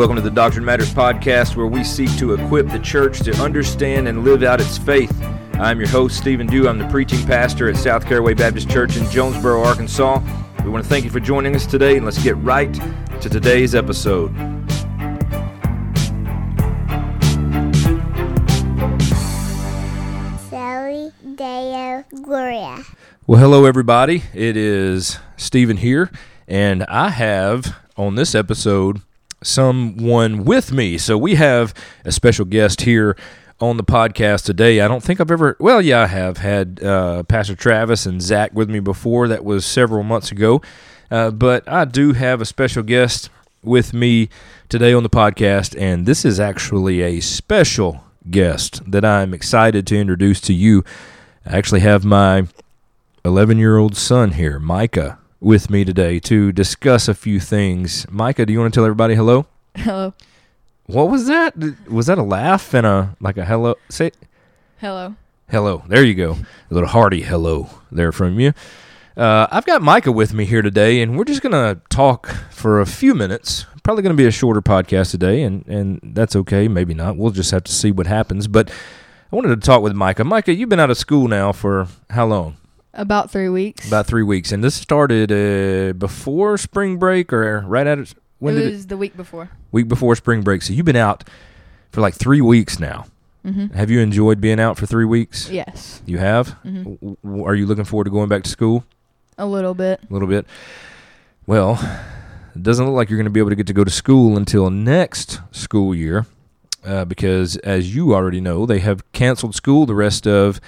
Welcome to the Doctrine Matters podcast, where we seek to equip the church to understand and live out its faith. I'm your host, Stephen Dew. I'm the preaching pastor at South Caraway Baptist Church in Jonesboro, Arkansas. We want to thank you for joining us today, and let's get right to today's episode. Deo Gloria. Well, hello, everybody. It is Stephen here, and I have on this episode someone with me. So we have a special guest here on the podcast today. I don't think I've ever, well, yeah, I have had uh, Pastor Travis and Zach with me before. That was several months ago. Uh, but I do have a special guest with me today on the podcast, and this is actually a special guest that I'm excited to introduce to you. I actually have my 11 year old son here, Micah, with me today to discuss a few things. Micah, do you want to tell everybody hello? Hello. What was that? Was that a laugh and a like a hello? Say Hello. hello. There you go. A little hearty hello there from you. Uh, I've got Micah with me here today, and we're just gonna talk for a few minutes. Probably gonna be a shorter podcast today, and and that's okay. Maybe not. We'll just have to see what happens. But I wanted to talk with Micah. Micah, you've been out of school now for how long? About three weeks. About three weeks, and this started uh, before spring break or right at it. When it was the week before. Week before spring break. So you've been out for like three weeks now. Mm-hmm. Have you enjoyed being out for three weeks? Yes. You have. hmm W- w- Are you looking forward to going back to school A little bit. a little bit? Well, it doesn't look like you're going to be able to get to go to school until next school year, uh, because as you already know, they have canceled school the rest of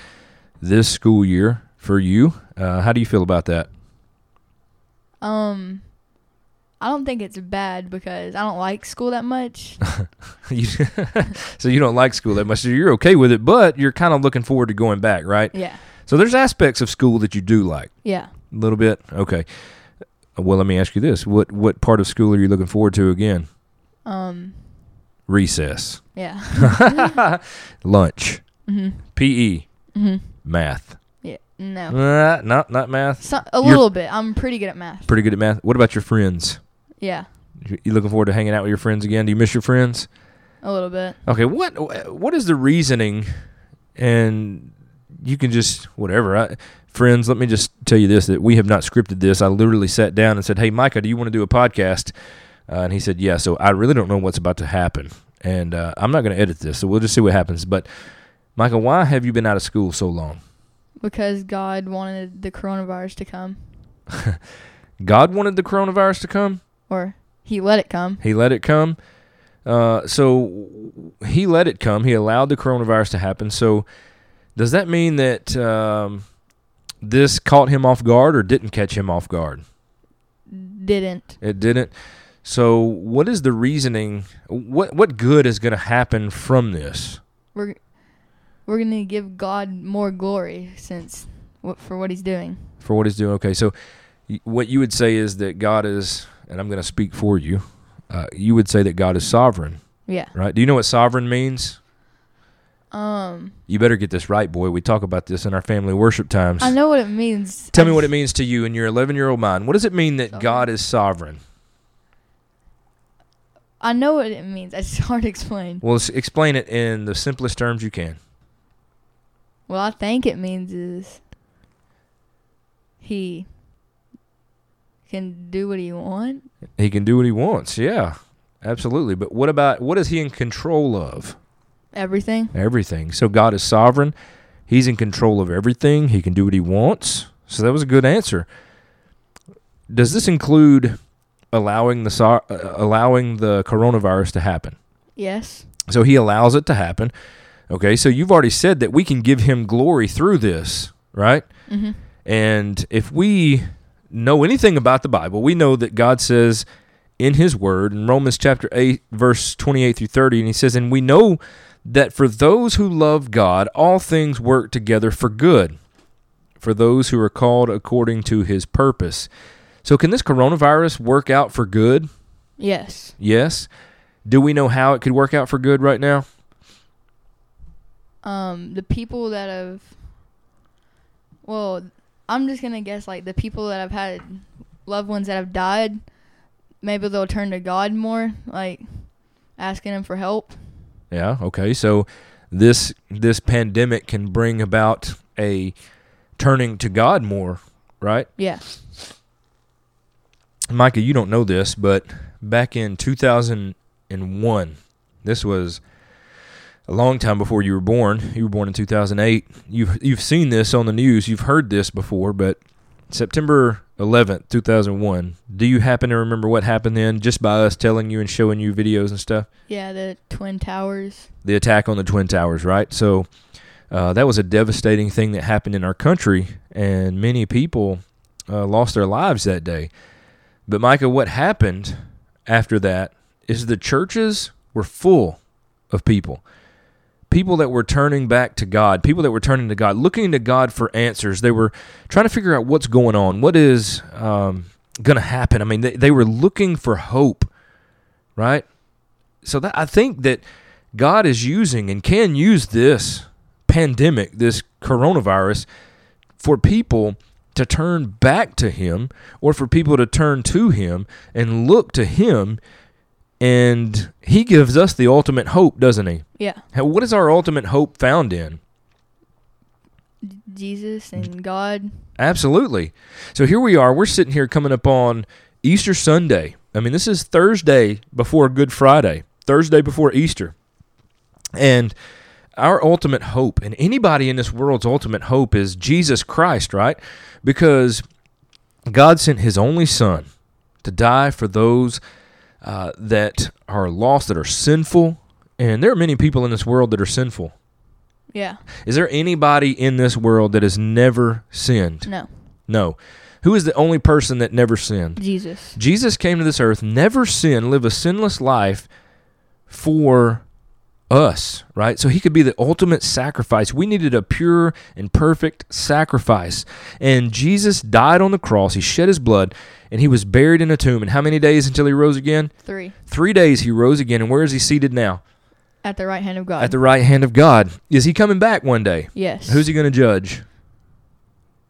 this school year for you. Uh, how do you feel about that? Um, I don't think it's bad because I don't like school that much. You- so you don't like school that much. So you're okay with it, but you're kind of looking forward to going back, right? yeah. So there's aspects of school that you do like Yeah. a little bit. Okay. Well, let me ask you this: what what part of school are you looking forward to again? Um. Recess, Yeah. lunch, mhm. PE, Mhm. math. No. Uh, not not math. So, a You're- little bit. I'm pretty good at math. Pretty good at math. What about your friends? Yeah. You you looking forward to hanging out with your friends again? Do you miss your friends? A little bit. Okay. What what is the reasoning? And you can just whatever. I, friends, let me just tell you this: that we have not scripted this. I literally sat down and said, "Hey, Micah, do you want to do a podcast?" Uh, and he said, "Yeah." So I really don't know what's about to happen, and uh, I'm not going to edit this. So we'll just see what happens. But Michael, why have you been out of school so long? Because God wanted the coronavirus to come, God wanted the coronavirus to come. or He let it come. He let it come. Uh, so he let it come. He allowed the coronavirus to happen. So does that mean that um, this caught him off guard or didn't catch him off guard? Didn't. It didn't. So what is the reasoning? What what good is going to happen from this? We're we're gonna give God more glory since for what He's doing. for what he's doing. Okay, so what you would say is that God is, and I'm going to speak for you. Uh, you would say that God is sovereign, Yeah. right? Do you know what sovereign means? Um. You better get this right, boy. We talk about this in our family worship times. I know what it means. Tell I me what it means to you in your 11 year old mind. What does it mean that Sovereign. God is sovereign? I know what it means. It's hard to explain. Well, explain it in the simplest terms you can. What I think it means is he can do what he wants. He can do what he wants. Yeah, absolutely. But what about what is he in control of? Everything. Everything. So God is sovereign. He's in control of everything. He can do what he wants. So that was a good answer. Does this include allowing the so- uh, allowing the coronavirus to happen? Yes. So he allows it to happen. Okay, so you've already said that we can give him glory through this, right? Mhm. And if we know anything about the Bible, we know that God says in his word in Romans chapter 8 verse 28 through 30 and he says and we know that for those who love God all things work together for good for those who are called according to his purpose. So can this coronavirus work out for good? Yes. Yes. Do we know how it could work out for good right now? Um, the people that have, well, I'm just gonna guess like the people that have had loved ones that have died, maybe they'll turn to God more. Like asking him for help. Yeah. Okay. So this this pandemic can bring about a turning to God more, right? Yeah. Micah, you don't know this, but back in 2001, this was a long time before you were born. You were born in 2008. You've you've seen this on the news. You've heard this before, but September 11th, 2001. Do you happen to remember what happened then just by us telling you and showing you videos and stuff? Yeah, the Twin Towers. The attack on the Twin Towers, right? So uh, that was a devastating thing that happened in our country, and many people uh, lost their lives that day. But Micah, what happened after that is the churches were full of people. People that were turning back to God, people that were turning to God, looking to God for answers. They were trying to figure out what's going on, what is um, going to happen. I mean, they, they were looking for hope, right? So that I think that God is using and can use this pandemic, this coronavirus, for people to turn back to Him or for people to turn to Him and look to Him. And He gives us the ultimate hope, doesn't He? Yeah. How- What is our ultimate hope found in? Jesus and God. Absolutely. So here we are. We're sitting here coming up on Easter Sunday. I mean, this is Thursday before Good Friday, Thursday before Easter. And our ultimate hope, and anybody in this world's ultimate hope, is Jesus Christ, right? Because God sent his only Son to die for those uh, that are lost, that are sinful. And there are many people in this world that are sinful. Yeah. Is there anybody in this world that has never sinned? No. No. Who is the only person that never sinned? Jesus. Jesus came to this earth, never sinned, live a sinless life for us, right? So he could be the ultimate sacrifice. We needed a pure and perfect sacrifice. And Jesus died on the cross. He shed his blood and he was buried in a tomb. And how many days until he rose again? Three. Three days he rose again. And where is he seated now? At the right hand of God. At the right hand of God. Is he coming back one day? yes. Who's he going to judge?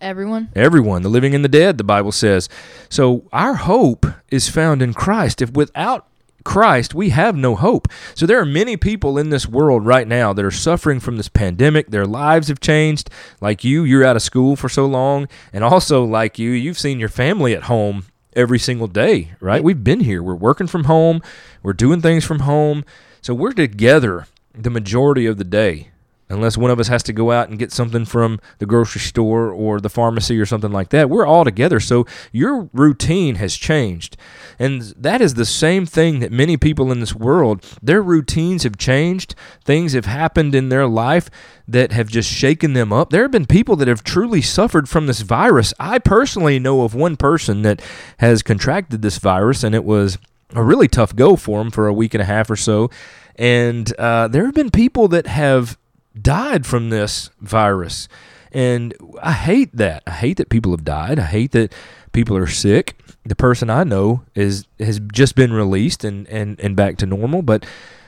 Everyone. Everyone, the living and the dead, the Bible says. So our hope is found in Christ. If without Christ, we have no hope. So there are many people in this world right now that are suffering from this pandemic. Their lives have changed. Like you, you're out of school for so long. And also, like you, you've seen your family at home every single day, right? We've been here. We're working from home, we're doing things from home. So we're together the majority of the day unless one of us has to go out and get something from the grocery store or the pharmacy or something like that. We're all together. So your routine has changed. And that is the same thing that many people in this world, their routines have changed. Things have happened in their life that have just shaken them up. There have been people that have truly suffered from this virus. I personally know of one person that has contracted this virus, and it was a really tough go for him for a week and a half or so. And uh, there have been people that have died from this virus. And I hate that. I hate that people have died. I hate that people are sick. The person I know is has just been released and, and, and back to normal. But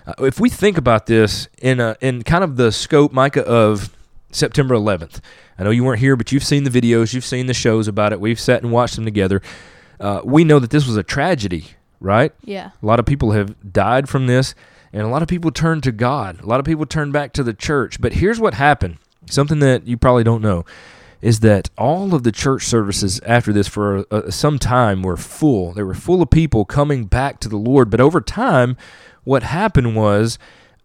uh, if we think about this in a in kind of the scope, Micah, of September 11th, I know you weren't here, but you've seen the videos, you've seen the shows about it. We've sat and watched them together. Uh, we know that this was a tragedy, right? Yeah. A lot of people have died from this, and a lot of people turned to God. A lot of people turned back to the church. But here's what happened something that you probably don't know is that all of the church services after this for uh, some time were full. They were full of people coming back to the Lord. But over time, what happened was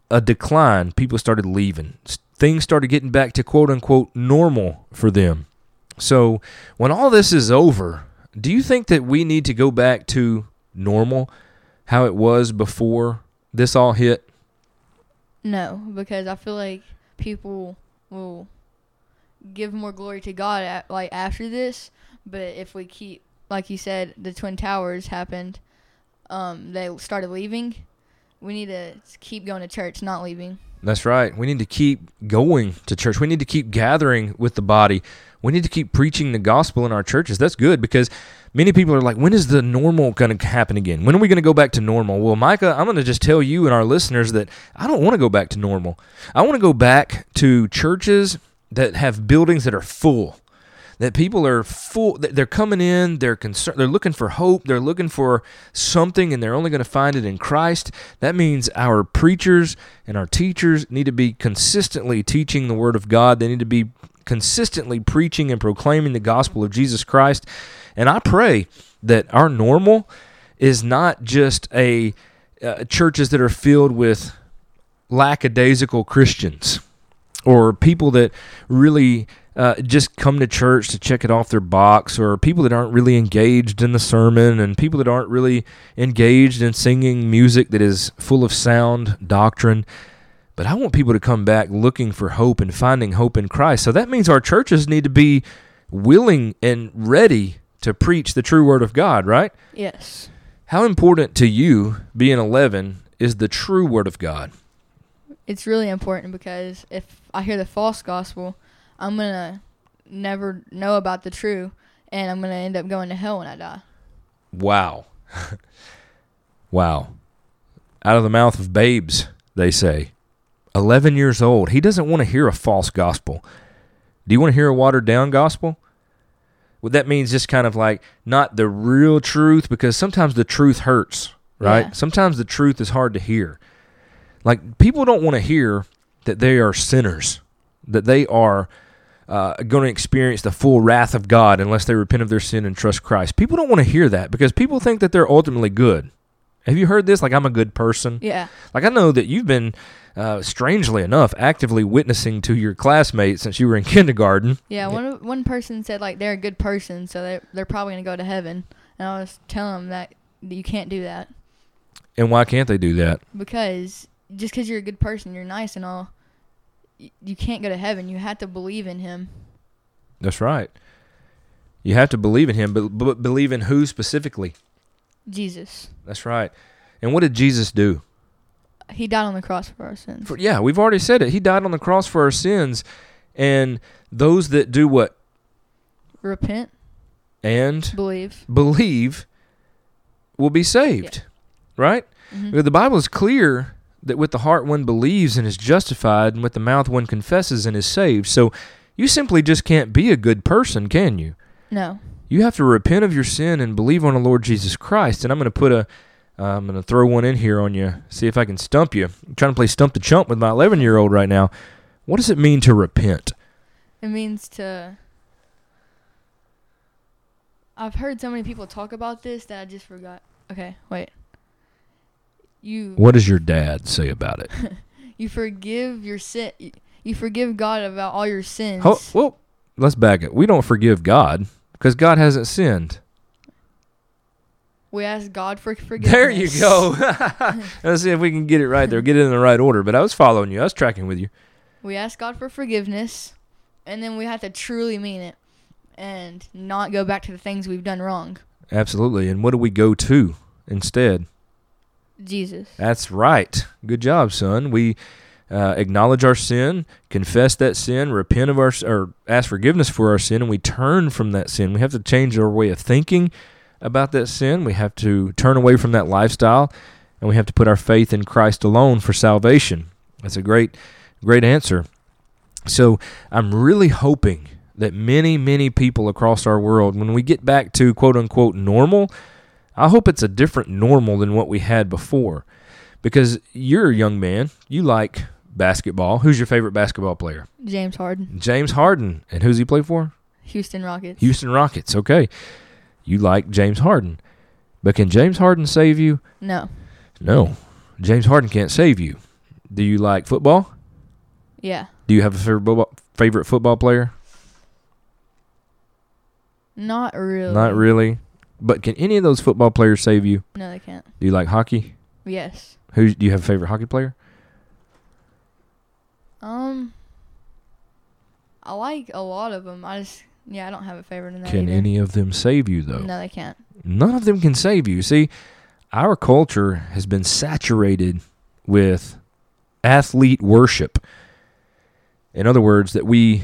a decline. People started leaving. Things started getting back to quote unquote normal for them. So when all this is over, do you think that we need to go back to normal, how it was before this all hit? No, because I feel like people will give more glory to God at, like after this. But if we keep, like you said, the twin towers happened, um, they started leaving. We need to keep going to church, not leaving. That's right. We need to keep going to church. We need to keep gathering with the body. We need to keep preaching the gospel in our churches. That's good because many people are like, when is the normal going to happen again? When are we going to go back to normal? Well, Micah, I'm going to just tell you and our listeners that I don't want to go back to normal. I want to go back to churches that have buildings that are full, that people are full they're coming in they're concerned they're looking for hope they're looking for something and they're only going to find it in christ. That means our preachers and our teachers need to be consistently teaching the word of god. They need to be consistently preaching and proclaiming the gospel of jesus christ. And i pray that our normal is not just a uh, churches that are filled with lackadaisical christians or people that really uh, just come to church to check it off their box, or people that aren't really engaged in the sermon, and people that aren't really engaged in singing music that is full of sound doctrine. But I want people to come back looking for hope and finding hope in Christ. So that means our churches need to be willing and ready to preach the true word of God, right? Yes. How important to you, being 11, is the true word of God? It's really important because if I hear the false gospel, I'm going to never know about the true and I'm going to end up going to hell when I die. Wow. wow. Out of the mouth of babes, they say. 11 years old. He doesn't want to hear a false gospel. Do you want to hear a watered down gospel? Well, that means just kind of like not the real truth because sometimes the truth hurts, right? Yeah. Sometimes the truth is hard to hear. Like people don't want to hear that they are sinners, that they are uh, going to experience the full wrath of God unless they repent of their sin and trust Christ. People don't want to hear that because people think that they're ultimately good. Have you heard this? Like, I'm a good person. Yeah. Like, I know that you've been, uh, strangely enough, actively witnessing to your classmates since you were in kindergarten. Yeah, one one person said like they're a good person, so they they're probably gonna go to heaven. And I was telling them that you can't do that And why can't they do that? because just because you're a good person, you're nice and all, you can't go to heaven. You have to believe in Him. That's right. You have to believe in Him, but, but believe in who specifically? Jesus, That's right. And what did Jesus do? He died on the cross for our sins. For, yeah, we've already said it. He died on the cross for our sins. And those that do what? Repent, And believe. believe will be saved. Right? Mhm. The Bible is clear that with the heart one believes and is justified, and with the mouth one confesses and is saved. So you simply just can't be a good person, can you? No. You have to repent of your sin and believe on the Lord Jesus Christ. And I'm going to put a, uh, I'm going to throw one in here on you. See if I can stump you. I'm trying to play stump the chump with my 11 year old right now. What does it mean to repent? It means to. I've heard so many people talk about this that I just forgot. Okay, wait. You What does your dad say about it? you forgive your sin. You forgive God about all your sins. Ho- well, let's back it. We don't forgive God because God hasn't sinned. we ask God for forgiveness. There you go. let's see if we can get it right there. Get it in the right order. But I was following you. I was tracking with you. We ask God for forgiveness, and then we have to truly mean it, and not go back to the things we've done wrong. Absolutely. And what do we go to instead? Jesus. That's right. Good job, son. We uh, acknowledge our sin, confess that sin, repent of our or ask forgiveness for our sin, and we turn from that sin. We have to change our way of thinking about that sin. We have to turn away from that lifestyle, and we have to put our faith in Christ alone for salvation. That's a great, great answer. So I'm really hoping that many, many people across our world, when we get back to quote unquote normal, I hope it's a different normal than what we had before. Because you're a young man, you like basketball. Who's your favorite basketball player? James Harden. James Harden. And who's he play for? Houston Rockets. Houston Rockets. Okay. You like James Harden. But can James Harden save you? No. No. James Harden can't save you. Do you like football? Yeah. Do you have a favorite football, favorite football player? Not really. Not really. But can any of those football players save you? No, they can't. Do you like hockey? Yes. Who do you have a favorite hockey player? Um. I like a lot of them. I just yeah, I don't have a favorite in that. Can either. any of them save you though? No, they can't. None of them can save you. See, our culture has been saturated with athlete worship. In other words, that we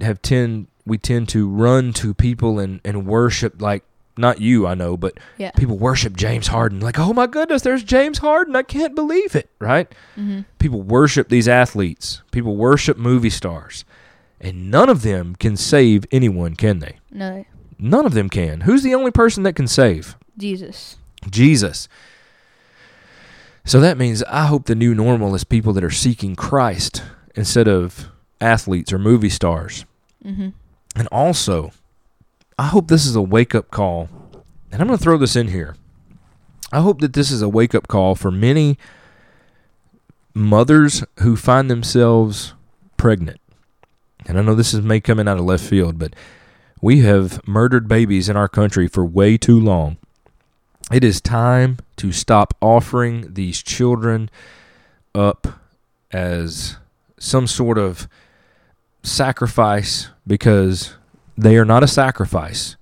have tend we tend to run to people and, and worship like not you, I know, but Yeah. people worship James Harden. Like, oh my goodness, there's James Harden. I can't believe it, right? Mhm. People worship these athletes. People worship movie stars. And none of them can save anyone, can they? No, None of them can. Who's the only person that can save? Jesus. Jesus. So that means I hope the new normal is people that are seeking Christ instead of athletes or movie stars. Mm-hmm. And also, I hope this is a wake up call. And I'm going to throw this in here. I hope that this is a wake up call for many mothers who find themselves pregnant. And I know this is may coming out of left field, but we have murdered babies in our country for way too long. It is time to stop offering these children up as some sort of sacrifice because they are not a sacrifice.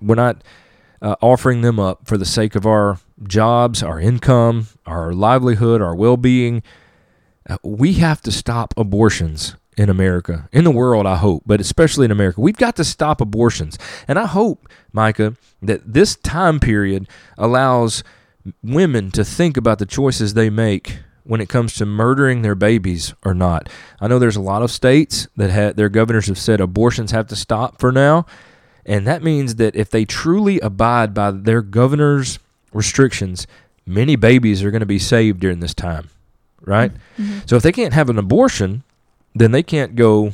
We're not uh, offering them up for the sake of our jobs, our income, our livelihood, our well being. Uh, we have to stop abortions in America, in the world, I hope, but especially in America. We've got to stop abortions. And I hope, Micah, that this time period allows women to think about the choices they make when it comes to murdering their babies or not. I know there's a lot of states that had their governors have said abortions have to stop for now, and that means that if they truly abide by their governor's restrictions, many babies are going to be saved during this time, right? Mm-hmm. So if they can't have an abortion, then they can't go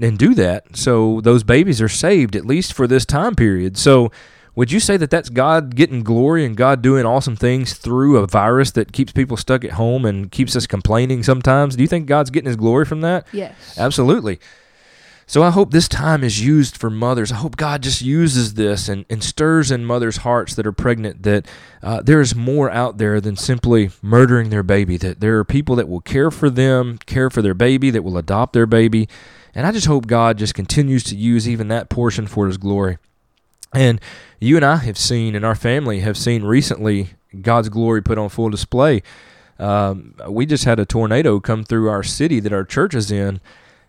and do that. So those babies are saved at least for this time period. So would you say that that's God getting glory and God doing awesome things through a virus that keeps people stuck at home and keeps us complaining sometimes? Do you think God's getting his glory from that? Yes. Absolutely. So I hope this time is used for mothers. I hope God just uses this and, and stirs in mothers' hearts that are pregnant that uh, there is more out there than simply murdering their baby, that there are people that will care for them, care for their baby, that will adopt their baby. And I just hope God just continues to use even that portion for his glory. And you and I have seen, and our family have seen recently, God's glory put on full display. Um, we just had a tornado come through our city that our church is in,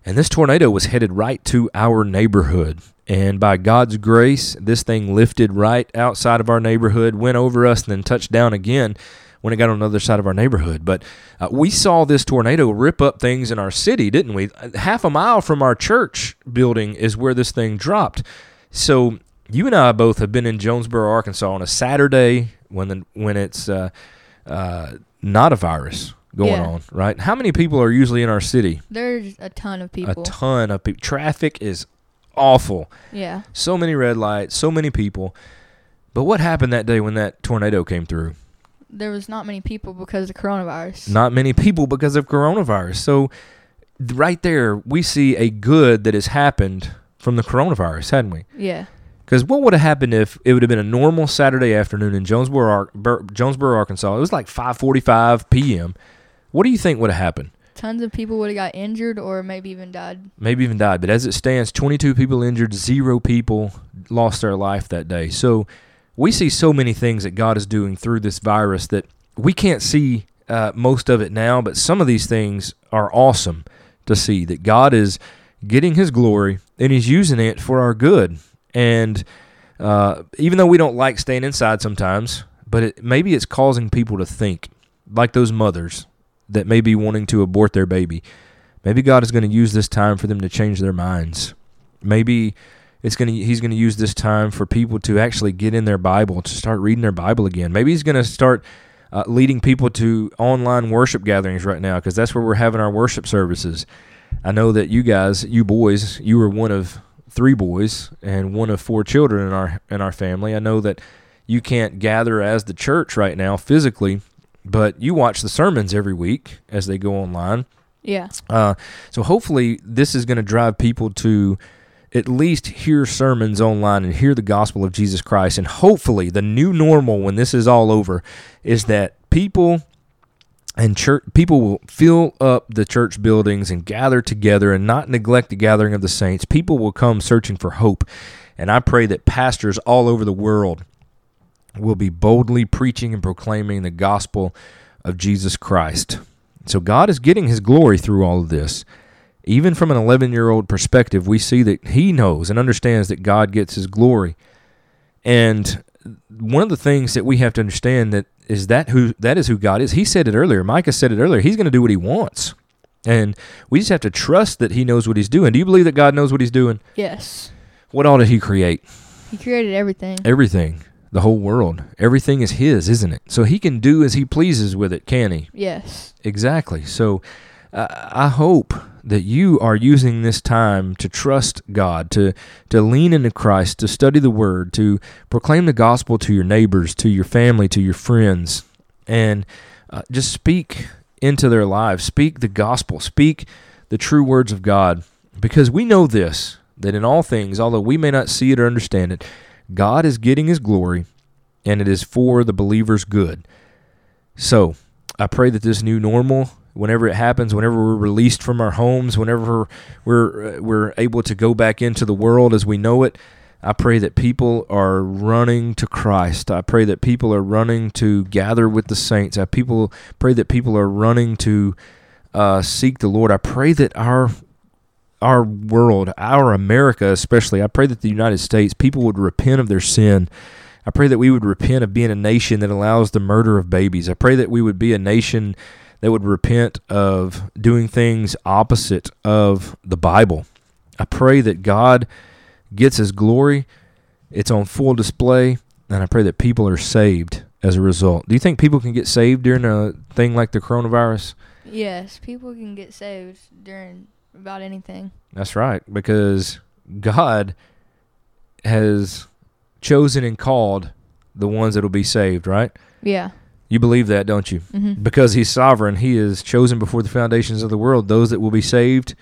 and this tornado was headed right to our neighborhood. And by God's grace, this thing lifted right outside of our neighborhood, went over us, and then touched down again when it got on the other side of our neighborhood. But uh, we saw this tornado rip up things in our city, didn't we? Half a mile from our church building is where this thing dropped. So you and I both have been in Jonesboro, Arkansas on a Saturday when the, when it's uh, uh, not a virus going Yeah. on, right? How many people are usually in our city? There's a ton of people. A ton of people. Traffic is awful. yeah. So many red lights, so many people. But what happened that day when that tornado came through? There was not many people because of coronavirus. Not many people because of coronavirus. So, right there, we see a good that has happened from the coronavirus, hadn't we? Yeah. Because what would have happened if it would have been a normal Saturday afternoon in Jonesboro, Ar- Bur- Jonesboro, Arkansas? It was like 5:45 p.m. What do you think would have happened? Tons of people would have got injured or maybe even died. Maybe even died. But as it stands, 22 people injured, zero people lost their life that day. So we see so many things that God is doing through this virus that we can't see uh, most of it now, but some of these things are awesome to see that God is getting His glory and He's using it for our good. And uh, even though we don't like staying inside sometimes, but it, maybe it's causing people to think, like those mothers that may be wanting to abort their baby. Maybe God is going to use this time for them to change their minds. Maybe it's going to he's going to use this time for people to actually get in their Bible, to start reading their Bible again. Maybe he's going to start uh, leading people to online worship gatherings right now because that's where we're having our worship services. I know that you guys, you boys, you were one of three boys and one of four children in our in our family. I know that you can't gather as the church right now physically, but you watch the sermons every week as they go online. Yeah. Uh, so hopefully, this is going to drive people to at least hear sermons online and hear the gospel of Jesus Christ. And hopefully, the new normal when this is all over is that people and church people will fill up the church buildings and gather together and not neglect the gathering of the saints. People will come searching for hope. And I pray that pastors all over the world will be boldly preaching and proclaiming the gospel of Jesus Christ. So God is getting his glory through all of this. Even from an 11 year old perspective, we see that he knows and understands that God gets his glory. And one of the things that we have to understand that is that who that is who God is. He said it earlier. Micah said it earlier. He's going to do what he wants. And we just have to trust that He knows what He's doing. Do you believe that God knows what He's doing? Yes. What all did He create? He created everything. Everything, the whole world. Everything is His, isn't it? So He can do as He pleases with it, can He? Yes. Exactly. So uh, I hope that you are using this time to trust God, to to lean into Christ, to study the Word, to proclaim the gospel to your neighbors, to your family, to your friends, and uh, just speak into their lives. Speak the gospel. Speak the true words of God, because we know this that in all things, although we may not see it or understand it, God is getting His glory, and it is for the believer's good. So I pray that this new normal whenever it happens, whenever we're released from our homes, whenever we're uh, we're able to go back into the world as we know it, I pray that people are running to Christ. I pray that people are running to gather with the saints. I people pray that people are running to uh, seek the Lord. I pray that our our world, our America especially, I pray that the United States people would repent of their sin. I pray that we would repent of being a nation that allows the murder of babies. I pray that we would be a nation that would repent of doing things opposite of the Bible. I pray that God gets his glory. It's on full display, and I pray that people are saved as a result. Do you think people can get saved during a thing like the coronavirus? Yes, people can get saved during about anything. That's right, because God has chosen and called the ones that will be saved, right? Yeah. You believe that, don't you? Mm-hmm. Because he's sovereign, he is chosen before the foundations of the world those that will be saved,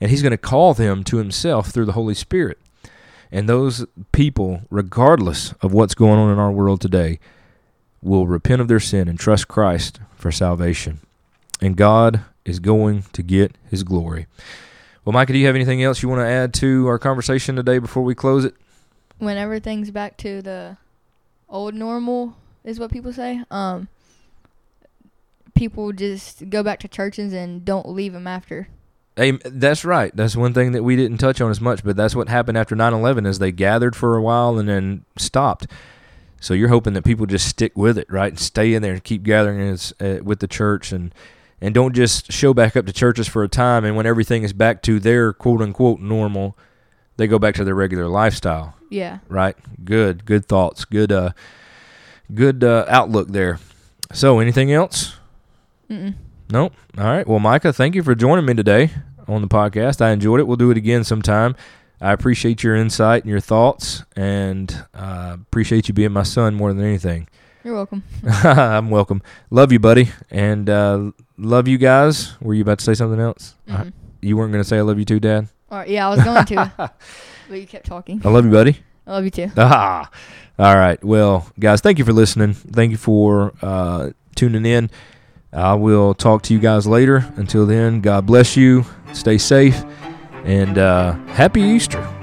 and he's going to call them to himself through the Holy Spirit. And those people, regardless of what's going on in our world today, will repent of their sin and trust Christ for salvation. And God is going to get his glory. Well, Micah, do you have anything else you want to add to our conversation today before we close it? When everything's back to the old normal, is what people say. Um, people just go back to churches and don't leave them after. Hey, that's right. That's one thing that we didn't touch on as much, but that's what happened after 9/11 is they gathered for a while and then stopped. So you're hoping that people just stick with it, right? And stay in there and keep gathering as, uh, with the church and and don't just show back up to churches for a time and when everything is back to their quote unquote normal, they go back to their regular lifestyle, Yeah. right? Good, good thoughts. Good uh good uh, outlook there. So, anything else? Mm-mm. Nope. All right. Well, Micah, thank you for joining me today on the podcast. I enjoyed it. We'll do it again sometime. I appreciate your insight and your thoughts, and uh, appreciate you being my son more than anything. You're welcome. I'm welcome. Love you, buddy, and uh, love you guys. Were you about to say something else? Mhm. you weren't going to say I love you too, Dad. Right, yeah, I was going to, but you kept talking. I love you, buddy. I love you too. Ah, all right. Well, guys, thank you for listening. Thank you for uh, tuning in. I will talk to you guys later. Until then, God bless you. Stay safe and uh, happy Easter.